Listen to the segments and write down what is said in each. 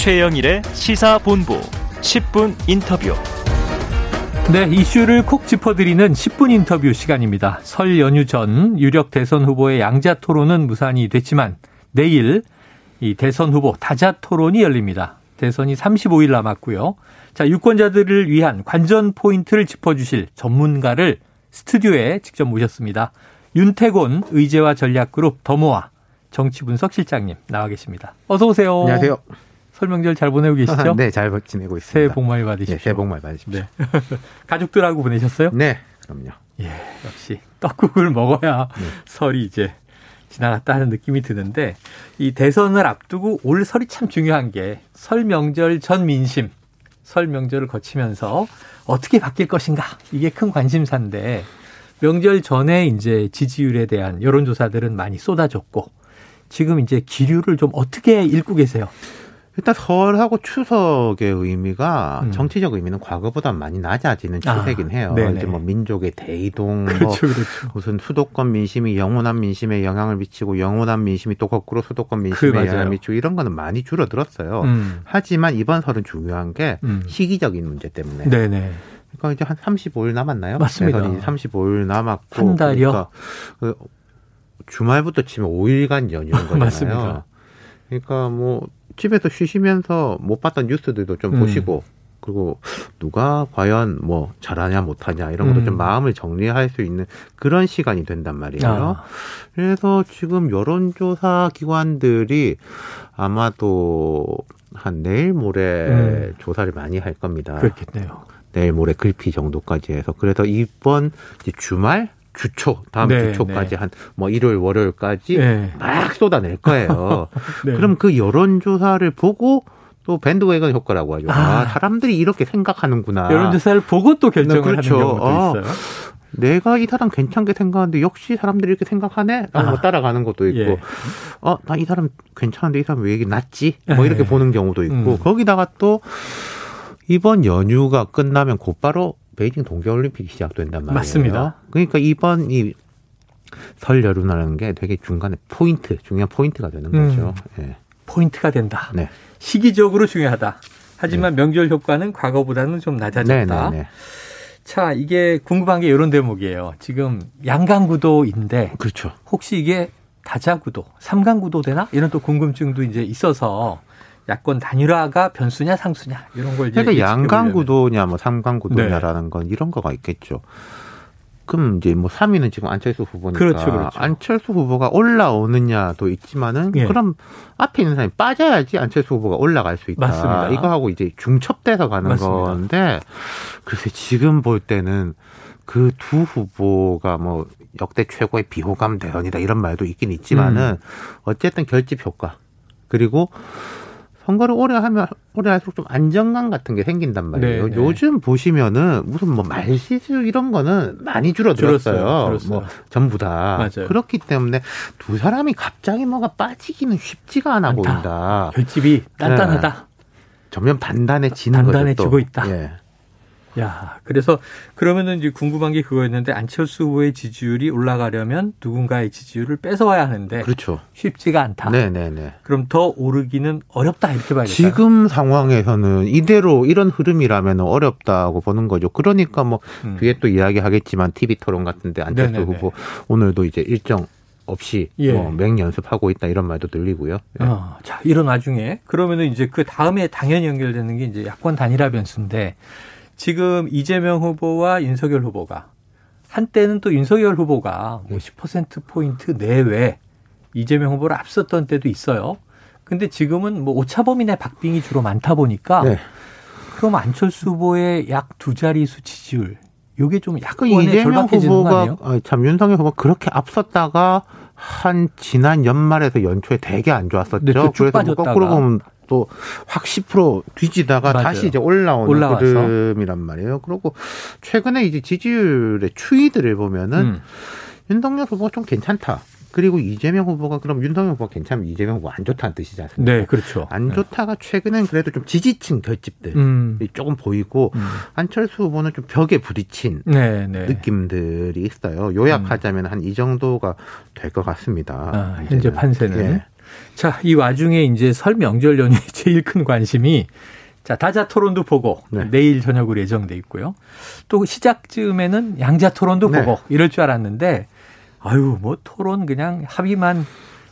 최영일의 시사본부 10분 인터뷰. 네, 이슈를 콕 짚어드리는 10분 인터뷰 시간입니다. 설 연휴 전 유력 대선 후보의 양자 토론은 무산이 됐지만 내일 이 대선 후보 다자 토론이 열립니다. 대선이 35일 남았고요. 자, 유권자들을 위한 관전 포인트를 짚어주실 전문가를 스튜디오에 직접 모셨습니다. 윤태곤 의제와 전략그룹 더모아 정치분석 실장님 나와 계십니다. 어서 오세요. 안녕하세요. 설명절 잘 보내고 계시죠? 네, 잘 지내고 있습니다. 새해 복 많이 받으십시오. 네, 새해 복 많이 받으십시오. 네. 가족들하고 보내셨어요? 네, 그럼요. 예, 역시 떡국을 먹어야 네. 설이 이제 지나갔다 하는 느낌이 드는데 이 대선을 앞두고 올 설이 참 중요한 게 설 명절 전 민심, 설 명절을 거치면서 어떻게 바뀔 것인가 이게 큰 관심사인데 명절 전에 이제 지지율에 대한 여론조사들은 많이 쏟아졌고 지금 이제 기류를 좀 어떻게 읽고 계세요? 일단 설하고 추석의 의미가 음. 정치적 의미는 과거보다 많이 낮아지는 추세긴 아, 해요. 네네. 이제 뭐 민족의 대이동, 뭐 그렇죠, 뭐 그렇죠. 무슨 수도권 민심이 영원한 민심에 영향을 미치고 영원한 민심이 또 거꾸로 수도권 민심에 그, 영향을 미치고 이런 거는 많이 줄어들었어요. 음. 하지만 이번 설은 중요한 게 음. 시기적인 문제 때문에. 네네. 그러니까 이제 한 35일 남았나요? 맞습니다. 35일 남았고 한 달이요. 그러니까 그 주말부터 치면 5일간 연휴인 거잖아요. 맞습니다. 그러니까 뭐 집에서 쉬시면서 못 봤던 뉴스들도 좀 음. 보시고 그리고 누가 과연 뭐 잘하냐 못하냐 이런 것도 음. 좀 마음을 정리할 수 있는 그런 시간이 된단 말이에요. 아. 그래서 지금 여론조사 기관들이 아마도 한 내일 모레 음. 조사를 많이 할 겁니다. 그렇겠네요. 내일 모레 글피 정도까지 해서 그래서 이번 주말 주초 다음 네, 주초까지 네. 한뭐 일요일 월요일까지 네. 막 쏟아낼 거예요. 네. 그럼 그 여론조사를 보고 또 밴드웨건 효과라고 하죠. 아, 아, 사람들이 이렇게 생각하는구나. 여론조사를 보고 또 결정을 그렇죠. 하는 경우도 어, 있어요. 내가 이 사람 괜찮게 생각하는데 역시 사람들이 이렇게 생각하네? 아, 뭐 따라가는 것도 있고, 예. 어, 나 이 사람 괜찮은데 이 사람 왜 얘기 낫지? 뭐 이렇게 예. 보는 경우도 있고, 음. 거기다가 또 이번 연휴가 끝나면 곧바로 베이징 동계올림픽이 시작된단 말이에요. 맞습니다. 그러니까 이번 이 설 여론이라는 게 되게 중간에 포인트, 중요한 포인트가 되는 거죠. 음, 네. 포인트가 된다. 네. 시기적으로 중요하다. 하지만 네. 명절 효과는 과거보다는 좀 낮아졌다. 네, 네, 네. 자, 이게 궁금한 게 이런 대목이에요. 지금 양강구도인데 그렇죠. 혹시 이게 다자구도, 삼강구도 되나? 이런 또 궁금증도 이제 있어서 야권 단일화가 변수냐 상수냐 이런 걸 이제 그러니까 양강 구도냐 뭐 삼강 구도냐라는 네. 건 이런 거가 있겠죠. 그럼 이제 뭐 3위는 지금 안철수 후보니까 그렇죠, 그렇죠. 안철수 후보가 올라오느냐도 있지만은 예. 그럼 앞에 있는 사람이 빠져야지 안철수 후보가 올라갈 수 있다. 맞습니다. 이거하고 이제 중첩돼서 가는 맞습니다. 건데 글쎄 지금 볼 때는 그 두 후보가 뭐 역대 최고의 비호감 대선이다 이런 말도 있긴 있지만은 음. 어쨌든 결집 효과 그리고 선거를 오래 하면 오래 할수록 좀 안정감 같은 게 생긴단 말이에요. 네, 네. 요즘 보시면은 무슨 뭐 말실수 이런 거는 많이 줄어들었어요. 줄었어요, 줄었어요. 뭐 전부 다 맞아요. 그렇기 때문에 두 사람이 갑자기 뭐가 빠지기는 쉽지가 않아 보인다. 결집이 단단하다. 네. 점점 단단해지는 단단해지고 있다. 예. 야, 그래서 그러면은 이제 궁금한 게 그거였는데 안철수 후보의 지지율이 올라가려면 누군가의 지지율을 뺏어와야 하는데 그렇죠. 쉽지가 않다. 네, 네, 네. 그럼 더 오르기는 어렵다 이렇게 봐야겠다. 지금 상황에서는 이대로 이런 흐름이라면 어렵다고 보는 거죠. 그러니까 뭐 음. 뒤에 또 이야기하겠지만 TV 토론 같은데 안철수 네네네. 후보 오늘도 이제 일정 없이 예. 뭐 맹연습하고 있다 이런 말도 들리고요. 예. 어, 자, 이런 와중에 그러면은 이제 그 다음에 당연히 연결되는 게 이제 야권 단일화 변수인데 지금 이재명 후보와 윤석열 후보가 한때는 또 윤석열 후보가 뭐 10%포인트 내외 이재명 후보를 앞섰던 때도 있어요. 근데 지금은 뭐 오차범위내 박빙이 주로 많다 보니까 네. 그럼 안철수 후보의 약 두 자리수 지지율 요게 좀 약간 이재명 후보가 아, 참 윤석열 후보가 그렇게 앞섰다가 한 지난 연말에서 연초에 되게 안 좋았었죠. 네, 그래서 뭐 거꾸로 보면 또 확 10% 뒤지다가 맞아요. 다시 이제 올라오는 올라와서. 흐름이란 말이에요. 그리고 최근에 이제 지지율의 추이들을 보면은 음. 윤석열 후보가 좀 괜찮다. 그리고 이재명 후보가 그럼 윤석열 후보가 괜찮으면 이재명 후보 안 좋다는 뜻이지 않습니까? 네, 그렇죠. 안 네. 좋다가 최근엔 그래도 좀 지지층 결집들이 음. 조금 보이고 음. 안철수 후보는 좀 벽에 부딪힌 네, 네. 느낌들이 있어요. 요약하자면 음. 한이 정도가 될 것 같습니다. 아, 현재 판세는. 예. 자, 이 와중에 이제 설 명절 연휴 제일 큰 관심이 자, 다자 토론도 보고 네. 내일 저녁으로 예정돼 있고요. 또 시작 즈음에는 양자 토론도 네. 보고 이럴 줄 알았는데 아유, 뭐 토론 그냥 합의만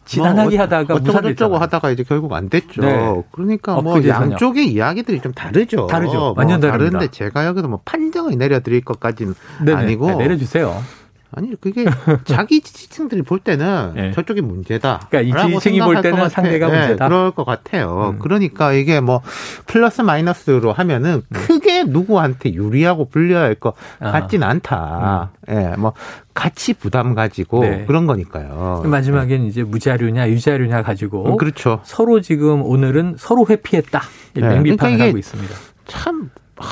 지난하게 뭐 하다가 어쩌고저쩌고 하다가 이제 결국 안 됐죠. 네. 그러니까 뭐 양쪽의 이야기들이 좀 다르죠. 다르죠. 완전 뭐 다른데 제가 여기서 뭐 판정을 내려드릴 것까지는 네네. 아니고 네, 내려주세요. 아니 그게 자기 지지층들이 볼 때는 네. 저쪽이 문제다. 그러니까 이 지지층이 볼 때는 상대가 네, 문제다. 그럴 것 같아요. 음. 그러니까 이게 뭐 플러스 마이너스로 하면은 음. 크게 누구한테 유리하고 불리할 것 아. 같진 않다. 음. 예, 뭐 같이 부담 가지고 네. 그런 거니까요. 마지막엔 이제 무자료냐 유자료냐 가지고 음, 그렇죠. 서로 지금 오늘은 서로 회피했다. 네. 맹비판을 그러니까 하고 있습니다. 참 아,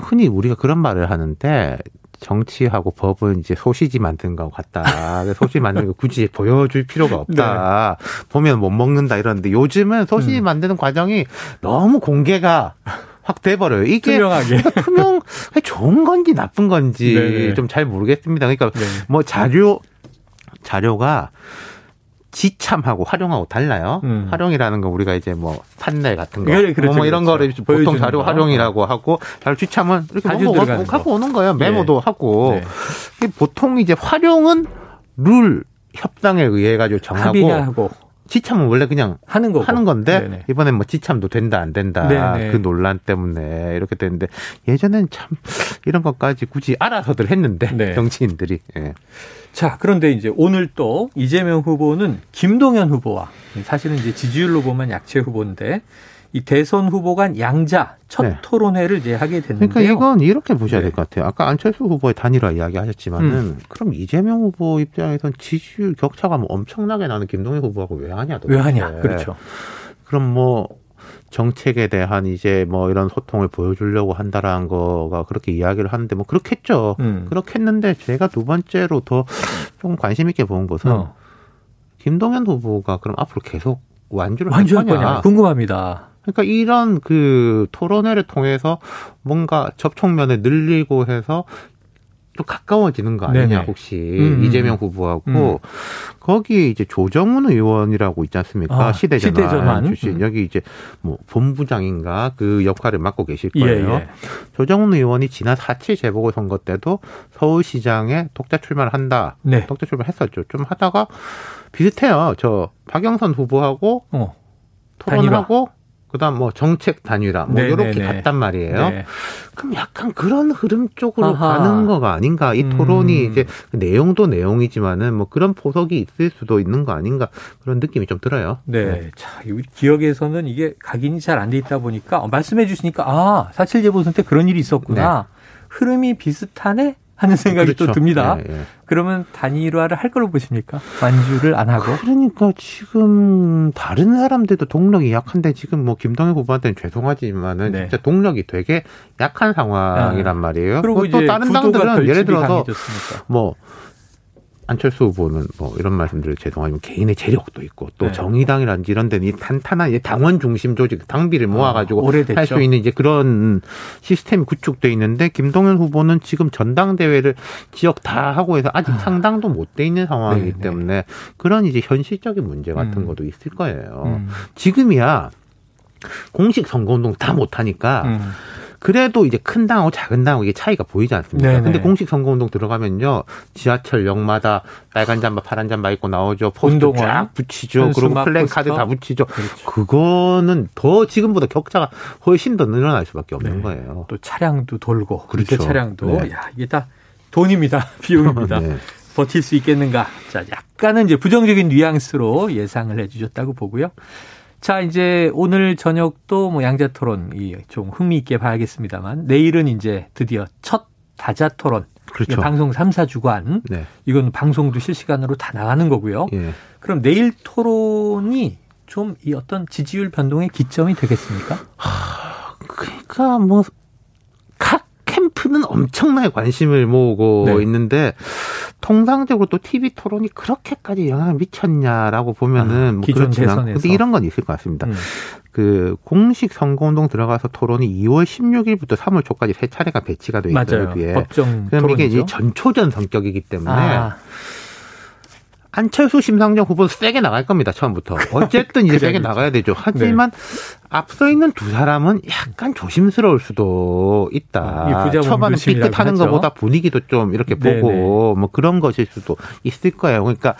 흔히 우리가 그런 말을 하는데 정치하고 법은 이제 소시지 만드는 거 같다. 소시지 만드는 거 굳이 보여줄 필요가 없다. 네. 보면 못 먹는다 이러는데 요즘은 소시지 음. 만드는 과정이 너무 공개가 확 돼버려요. 이게 투명하게. 투명 좋은 건지 나쁜 건지 네, 네. 좀잘 모르겠습니다. 그러니까 네. 뭐 자료 자료가 지참하고 활용하고 달라요. 음. 활용이라는 건 우리가 이제 뭐 판넬 같은 거, 그래, 그렇죠, 뭐, 뭐 이런 그렇죠. 거를 보통 자료 거. 활용이라고 하고 자료 지참은 이렇게 뭐 갖고 오는 거예요. 메모도 네. 하고 네. 보통 이제 활용은 룰 협상에 의해 가지고 정하고. 지참은 원래 그냥 하는 거 하는 건데 네네. 이번엔 뭐 지참도 된다 안 된다 네네. 그 논란 때문에 이렇게 됐는데 예전엔 참 이런 것까지 굳이 알아서들 했는데 네. 정치인들이 예. 자, 그런데 이제 오늘 또 이재명 후보는 김동연 후보와 사실은 이제 지지율로 보면 약체 후보인데 이 대선 후보 간 양자 첫 네. 토론회를 이제 하게 됐는데요. 그러니까 이건 이렇게 보셔야 네. 될것 같아요. 아까 안철수 후보의 단일화 이야기하셨지만은 음. 그럼 이재명 후보 입장에선 지지율 격차가 뭐 엄청나게 나는 김동연 후보하고 왜 하냐? 도대체. 왜 하냐? 그렇죠. 그럼 뭐 정책에 대한 이제 뭐 이런 소통을 보여주려고 한다라는 거가 그렇게 이야기를 하는데 뭐 그렇겠죠. 음. 그렇겠는데 제가 두 번째로 더 좀 관심 있게 본 것은 어. 김동연 후보가 그럼 앞으로 계속 완주를 완주할 거냐 궁금합니다. 그러니까 이런 그 토론회를 통해서 뭔가 접촉면을 늘리고 해서 좀 가까워지는 거 아니냐 네네. 혹시 음, 음. 이재명 후보하고 음. 거기 이제 조정훈 의원이라고 있지 않습니까? 아, 시대전환, 시대전환, 출신 음. 여기 이제 뭐 본부장인가 그 역할을 맡고 계실 예, 거예요. 예, 예. 조정훈 의원이 지난 4.7 재보궐 선거 때도 서울시장에 독자 출마를 한다. 네. 독자 출마했었죠. 좀 하다가 비슷해요. 저 박영선 후보하고 어. 토론하고 그다음 뭐 정책 단위라 뭐 네네네. 이렇게 갔단 말이에요. 네. 그럼 약간 그런 흐름 쪽으로 아하. 가는 거가 아닌가? 이 토론이 음. 이제 내용도 내용이지만은 뭐 그런 보석이 있을 수도 있는 거 아닌가 그런 느낌이 좀 들어요. 네. 네. 자, 기억에서는 이게 각인이 잘 안 돼 있다 보니까 말씀해 주시니까 아, 사칠 재보선 때 그런 일이 있었구나. 네. 흐름이 비슷하네. 하는 생각이 그렇죠. 또 듭니다. 예, 예. 그러면 단일화를 할 걸로 보십니까? 완주를 안 하고? 그러니까 지금 다른 사람들도 동력이 약한데 지금 뭐 김동현 후보한테는 죄송하지만은 네. 진짜 동력이 되게 약한 상황이란 아. 말이에요. 그리고 또 다른 당들은 예를 들어서 강해졌으니까. 뭐 안철수 후보는 뭐 이런 말씀드려 죄송하지만 개인의 재력도 있고 또 네. 정의당이라든지 이런 데는 이 탄탄한 이제 당원 중심 조직 당비를 모아가지고 아, 할수 있는 이제 그런 시스템이 구축돼 있는데 김동연 후보는 지금 전당대회를 지역 다 하고 해서 아직 아. 상당도 못 돼 있는 상황이기 네, 네. 때문에 그런 이제 현실적인 문제 같은 음. 것도 있을 거예요. 음. 지금이야 공식 선거운동 다 못하니까 음. 그래도 이제 큰 당하고 작은 당하고 이게 차이가 보이지 않습니까? 네네. 근데 공식 선거운동 들어가면요. 지하철 역마다 빨간 잠바, 파란 잠바 입고 나오죠. 포스터 쫙 붙이죠. 그리고 플랜카드 다 붙이죠. 그렇죠. 그거는 더 지금보다 격차가 훨씬 더 늘어날 수밖에 없는 네. 거예요. 또 차량도 돌고 그렇죠. 차량도 네. 야, 이게 다 돈입니다. 비용입니다. 네. 버틸 수 있겠는가? 자, 약간은 이제 부정적인 뉘앙스로 예상을 해 주셨다고 보고요. 자, 이제 오늘 저녁도 뭐 양자 토론이 좀 흥미있게 봐야겠습니다만 내일은 이제 드디어 첫 다자 토론. 그렇죠. 방송 3사 주관. 네. 이건 방송도 실시간으로 다 나가는 거고요. 예. 그럼 내일 토론이 좀 이 어떤 지지율 변동의 기점이 되겠습니까? 하, 그러니까 뭐 각 캠프는 엄청나게 관심을 모으고 네. 있는데 통상적으로 또 TV 토론이 그렇게까지 영향을 미쳤냐라고 보면은 아, 뭐 그렇지만 근데 이런 건 있을 것 같습니다. 음. 그 공식 선거운동 들어가서 토론이 2월 16일부터 3월 초까지 세 차례가 배치가 돼 있어요. 뒤에. 법정 그럼 이게 이제 전초전 성격이기 때문에 아. 안철수 심상정 후보는 세게 나갈 겁니다 처음부터 어쨌든 이제 세게 나가야 되죠 하지만 네. 앞서 있는 두 사람은 약간 조심스러울 수도 있다. 초반에 삐끗하는 것보다 분위기도 좀 이렇게 보고 네네. 뭐 그런 것일 수도 있을 거예요. 그러니까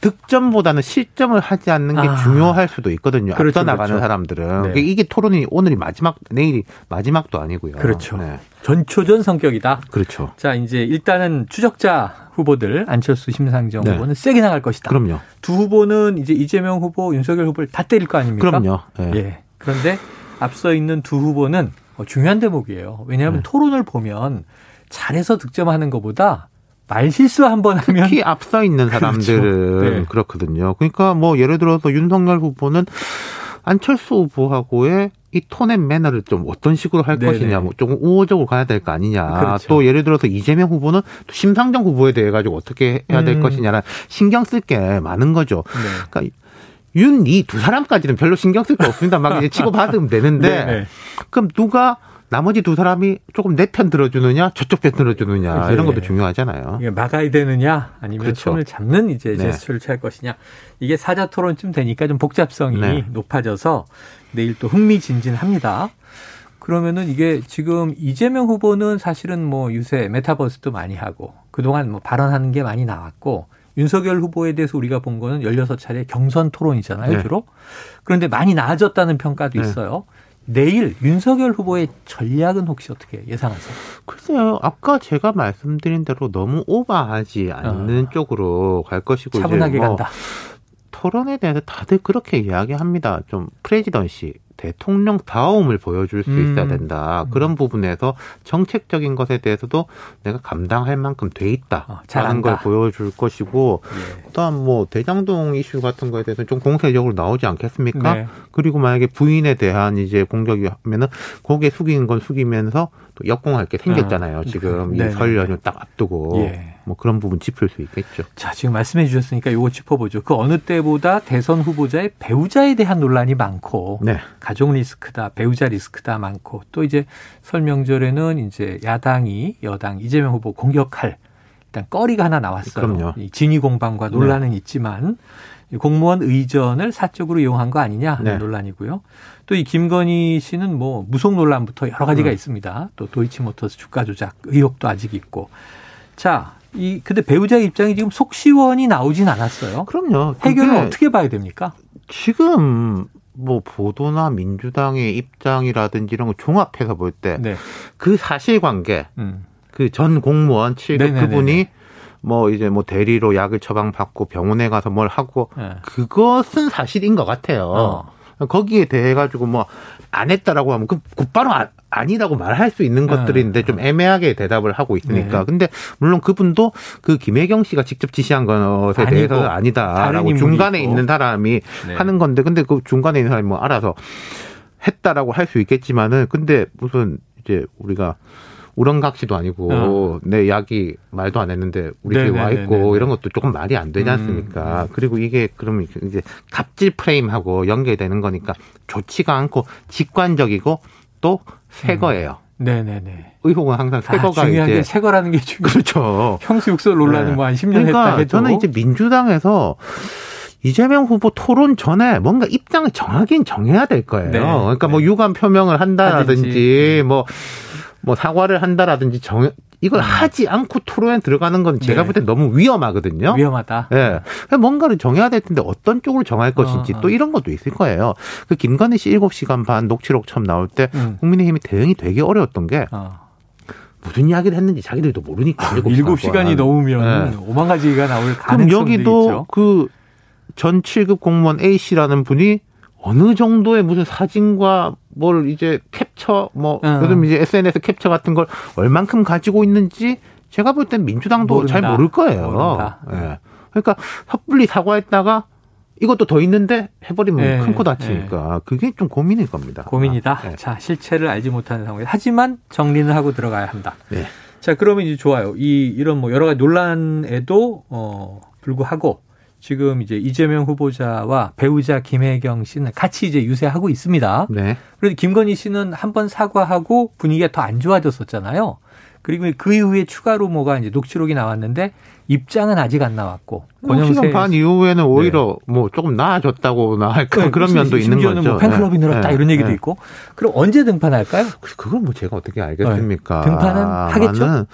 득점보다는 실점을 하지 않는 게 아. 중요할 수도 있거든요. 그렇죠, 앞서 나가는 그렇죠. 사람들은 네. 그러니까 이게 토론이 오늘이 마지막 내일이 마지막도 아니고요. 그렇죠. 네. 전초전 성격이다. 그렇죠. 자 이제 일단은 추적자 후보들 안철수 심상정 네. 후보는 세게 나갈 것이다. 그럼요. 두 후보는 이제 이재명 후보, 윤석열 후보를 다 때릴 거 아닙니까? 그럼요. 네. 예. 그런데 앞서 있는 두 후보는 뭐 중요한 대목이에요. 왜냐하면 네. 토론을 보면 잘해서 득점하는 것보다 말실수 한 번 하면 특히 앞서 있는 그렇죠. 사람들은 그렇죠. 네. 그렇거든요. 그러니까 뭐 예를 들어서 윤석열 후보는 안철수 후보하고의 이 톤앤 매너를 좀 어떤 식으로 할 네네. 것이냐, 뭐 조금 우호적으로 가야 될 거 아니냐. 그렇죠. 또 예를 들어서 이재명 후보는 또 심상정 후보에 대해 가지고 어떻게 해야 될 음. 것이냐는 신경 쓸 게 많은 거죠. 네. 그러니까 윤, 이 두 사람까지는 별로 신경 쓸 거 없습니다. 막 이제 치고받으면 되는데, 네, 네. 그럼 누가 나머지 두 사람이 조금 내 편 들어주느냐, 저쪽 편 들어주느냐, 그렇죠. 이런 것도 중요하잖아요. 이게 막아야 되느냐, 아니면 그렇죠. 손을 잡는 이제 네. 제스처를 취할 것이냐. 이게 사자 토론쯤 되니까 좀 복잡성이 네. 높아져서 내일 또 흥미진진합니다. 그러면은 이게 지금 이재명 후보는 사실은 뭐 유세 메타버스도 많이 하고 그동안 뭐 발언하는 게 많이 나왔고 윤석열 후보에 대해서 우리가 본 거는 16차례 경선 토론이잖아요, 네. 주로. 그런데 많이 나아졌다는 평가도 네. 있어요. 내일 윤석열 후보의 전략은 혹시 어떻게 예상하세요? 글쎄요. 아까 제가 말씀드린 대로 너무 오버하지 않는 어. 쪽으로 갈 것이고 차분하게 뭐 간다. 토론에 대해서 다들 그렇게 이야기합니다. 좀 프레지던시 대통령 다움을 보여줄 수 있어야 음. 된다. 음. 그런 부분에서 정책적인 것에 대해서도 내가 감당할 만큼 돼 있다 라는 어, 걸 보여줄 것이고 예. 그다음 뭐 대장동 이슈 같은 거에 대해서 좀 공세적으로 나오지 않겠습니까? 네. 그리고 만약에 부인에 대한 이제 공격이 하면은 고개 숙이는 건 숙이면서 또 역공할 게 생겼잖아요. 아, 지금 네. 이설 연휴 딱 앞두고. 예. 뭐 그런 부분 짚을 수 있겠죠. 자, 지금 말씀해 주셨으니까 요거 짚어보죠. 그 어느 때보다 대선 후보자의 배우자에 대한 논란이 많고 네. 가족 리스크다, 배우자 리스크다 많고 또 이제 설 명절에는 이제 야당이 여당 이재명 후보 공격할 일단 꺼리가 하나 나왔어요. 그럼요. 진위 공방과 논란은 네. 있지만 공무원 의전을 사적으로 이용한 거 아니냐 하는 네. 논란이고요. 또 이 김건희 씨는 뭐 무속 논란부터 여러 가지가 음. 있습니다. 또 도이치모터스 주가 조작 의혹도 아직 있고. 자, 이 근데 배우자 입장이 지금 속시원이 나오진 않았어요. 그럼요. 해결을 어떻게 봐야 됩니까? 지금 뭐 보도나 민주당의 입장이라든지 이런 거 종합해서 볼 때그 네. 그 사실관계, 음. 그 전 공무원 7급 네네네네. 그분이 뭐 이제 뭐 대리로 약을 처방받고 병원에 가서 뭘 하고 네. 그것은 사실인 것 같아요. 어. 거기에 대해 가지고 뭐 안 했다라고 하면 그 곧바로 아, 아니라고 말할 수 있는 네. 것들인데 좀 애매하게 대답을 하고 있으니까. 네. 근데 물론 그분도 그 김혜경 씨가 직접 지시한 것에 대해서는 아니다라고 중간에 있고. 있는 사람이 네. 하는 건데 근데 그 중간에 있는 사람이 뭐 알아서 했다라고 할 수 있겠지만은 근데 무슨 이제 우리가 우렁각시도 아니고 어. 내 약이 말도 안 했는데 우리 집에 와 있고 이런 것도 조금 말이 안 되지 음, 않습니까? 음. 그리고 이게 그러면 이제 갑질 프레임하고 연계되는 거니까 좋지가 않고 직관적이고 또 새 거예요. 음. 네네네. 의혹은 항상 새 거가 아, 중요하게 이제 새 거라는 게 중요. 그렇죠. 형수 육설 논란은 네. 뭐한 10년 그러니까 했다 해도 저는 이제 민주당에서 이재명 후보 토론 전에 뭔가 입장을 정하긴 정해야 될 거예요. 네. 그러니까 뭐 네. 뭐 유감 표명을 한다라든지 뭐 뭐 사과를 한다라든지 정 이걸 음. 하지 않고 토론에 들어가는 건 제가 네. 볼때 너무 위험하거든요. 위험하다. 예. 네. 뭔가를 정해야 될 텐데 어떤 쪽으로 정할 것인지 어, 또 이런 것도 있을 거예요. 그 김건희 씨 7시간 반 녹취록 처음 나올 때 음. 국민의힘이 대응이 되게 어려웠던 게 어. 무슨 이야기를 했는지 자기들도 모르니까. 7시간 이 넘으면 네. 오만 가지가 나올 가능성이 그럼 여기도 그 전 7급 공무원 A씨라는 분이 어느 정도의 무슨 사진과 뭘 이제 캡처 뭐 음. 요즘 이제 SNS 캡처 같은 걸 얼만큼 가지고 있는지 제가 볼 땐 민주당도 모른다. 잘 모를 거예요. 예. 네. 그러니까 섣불리 사과했다가 이것도 더 있는데 해버리면 네, 큰코 다치니까 네. 그게 좀 고민일 겁니다. 고민이다. 네. 자 실체를 알지 못하는 상황에 하지만 정리는 하고 들어가야 한다. 네. 자 그러면 이제 좋아요. 이 이런 뭐 여러 가지 논란에도 어 불구하고 지금 이제 이재명 후보자와 배우자 김혜경 씨는 같이 이제 유세하고 있습니다. 네. 그런데 김건희 씨는 한 번 사과하고 분위기가 더 안 좋아졌었잖아요. 그리고 그 이후에 추가로 뭐가 이제 녹취록이 나왔는데 입장은 아직 안 나왔고 권영세 반 이후에는 오히려 네. 뭐 조금 나아졌다고 나 할까 네, 그런 면도 있는 거죠. 뭐 팬클럽이 네. 늘었다 네. 이런 얘기도 네. 있고 그럼 언제 등판할까요? 그건 뭐 제가 어떻게 알겠습니까? 네. 등판은 하겠죠.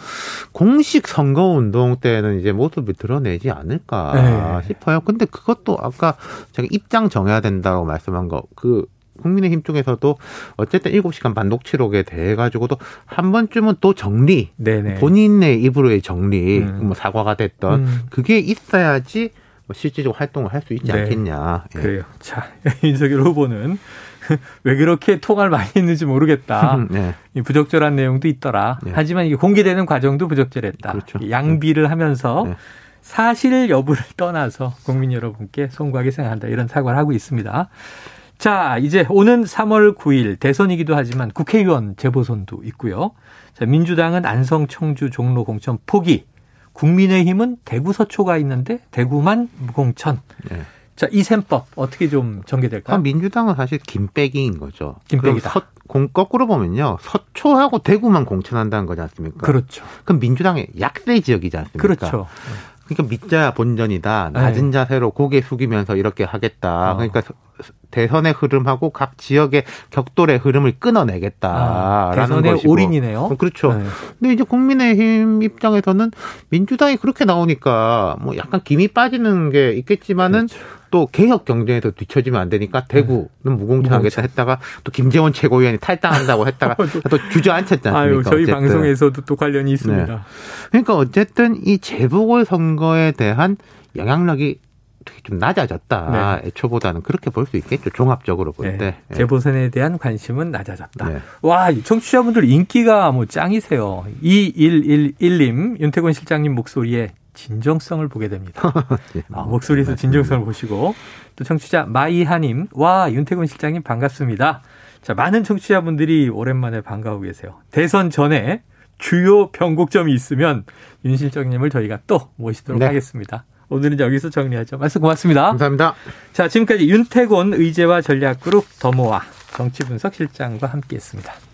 공식 선거 운동 때는 이제 모습을 드러내지 않을까 싶어요. 근데 그것도 아까 제가 입장 정해야 된다고 말씀한 거 그 국민의힘 쪽에서도 어쨌든 7시간 반 녹취록에 대해 가지고도 한 번쯤은 또 정리, 네네. 본인의 입으로의 정리, 음. 뭐 사과가 됐던 음. 그게 있어야지 뭐 실질적으로 활동을 할 수 있지 네. 않겠냐. 예. 그래요. 자, 윤석열 후보는 왜 그렇게 통화를 많이 했는지 모르겠다. 네. 부적절한 내용도 있더라. 네. 하지만 이게 공개되는 과정도 부적절했다. 그렇죠. 양비를 하면서 네. 사실 여부를 떠나서 국민 여러분께 송구하게 생각한다. 이런 사과를 하고 있습니다. 자, 이제 오는 3월 9일 대선이기도 하지만 국회의원 재보선도 있고요. 자, 민주당은 안성, 청주, 종로 공천 포기. 국민의힘은 대구 서초가 있는데 대구만 무공천. 네. 자, 이 셈법 어떻게 좀 전개될까요? 민주당은 사실 김빼기인 거죠. 김빼기다. 서, 공, 거꾸로 보면요. 서초하고 대구만 공천한다는 거지 않습니까? 그렇죠. 그럼 민주당의 약세 지역이지 않습니까? 그렇죠. 그러니까 믿자야 본전이다. 낮은 네. 자세로 고개 숙이면서 이렇게 하겠다. 어. 그러니까 대선의 흐름하고 각 지역의 격돌의 흐름을 끊어내겠다라는 아, 대선의 것이고. 올인이네요. 어, 그렇죠. 네. 근데 이제 국민의힘 입장에서는 민주당이 그렇게 나오니까 뭐 약간 김이 빠지는 게 있겠지만은 그렇죠. 또 개혁 경쟁에서 뒤처지면 안 되니까 대구는 네. 무공천하겠다 했다가 또 김재원 최고위원이 탈당한다고 했다가 또 주저앉혔지 않습니까? 아유, 저희 어쨌든. 방송에서도 또 관련이 있습니다. 네. 그러니까 어쨌든 이 재보궐 선거에 대한 영향력이 좀 낮아졌다. 네. 애초보다는 그렇게 볼 수 있겠죠. 종합적으로 볼 네. 때. 네. 재보선에 대한 관심은 낮아졌다. 네. 와, 청취자분들 인기가 뭐 짱이세요. 2111님, 윤태곤 실장님 목소리에 진정성을 보게 됩니다. 네. 아, 목소리에서 진정성을 보시고 또 청취자 마이하님, 와, 윤태곤 실장님 반갑습니다. 자, 많은 청취자분들이 오랜만에 반가워 계세요. 대선 전에 주요 변곡점이 있으면 윤 실장님을 저희가 또 모시도록 네. 하겠습니다. 오늘은 여기서 정리하죠. 말씀 고맙습니다. 감사합니다. 자, 지금까지 윤태곤 의제와 전략그룹 더모아 정치분석 실장과 함께했습니다.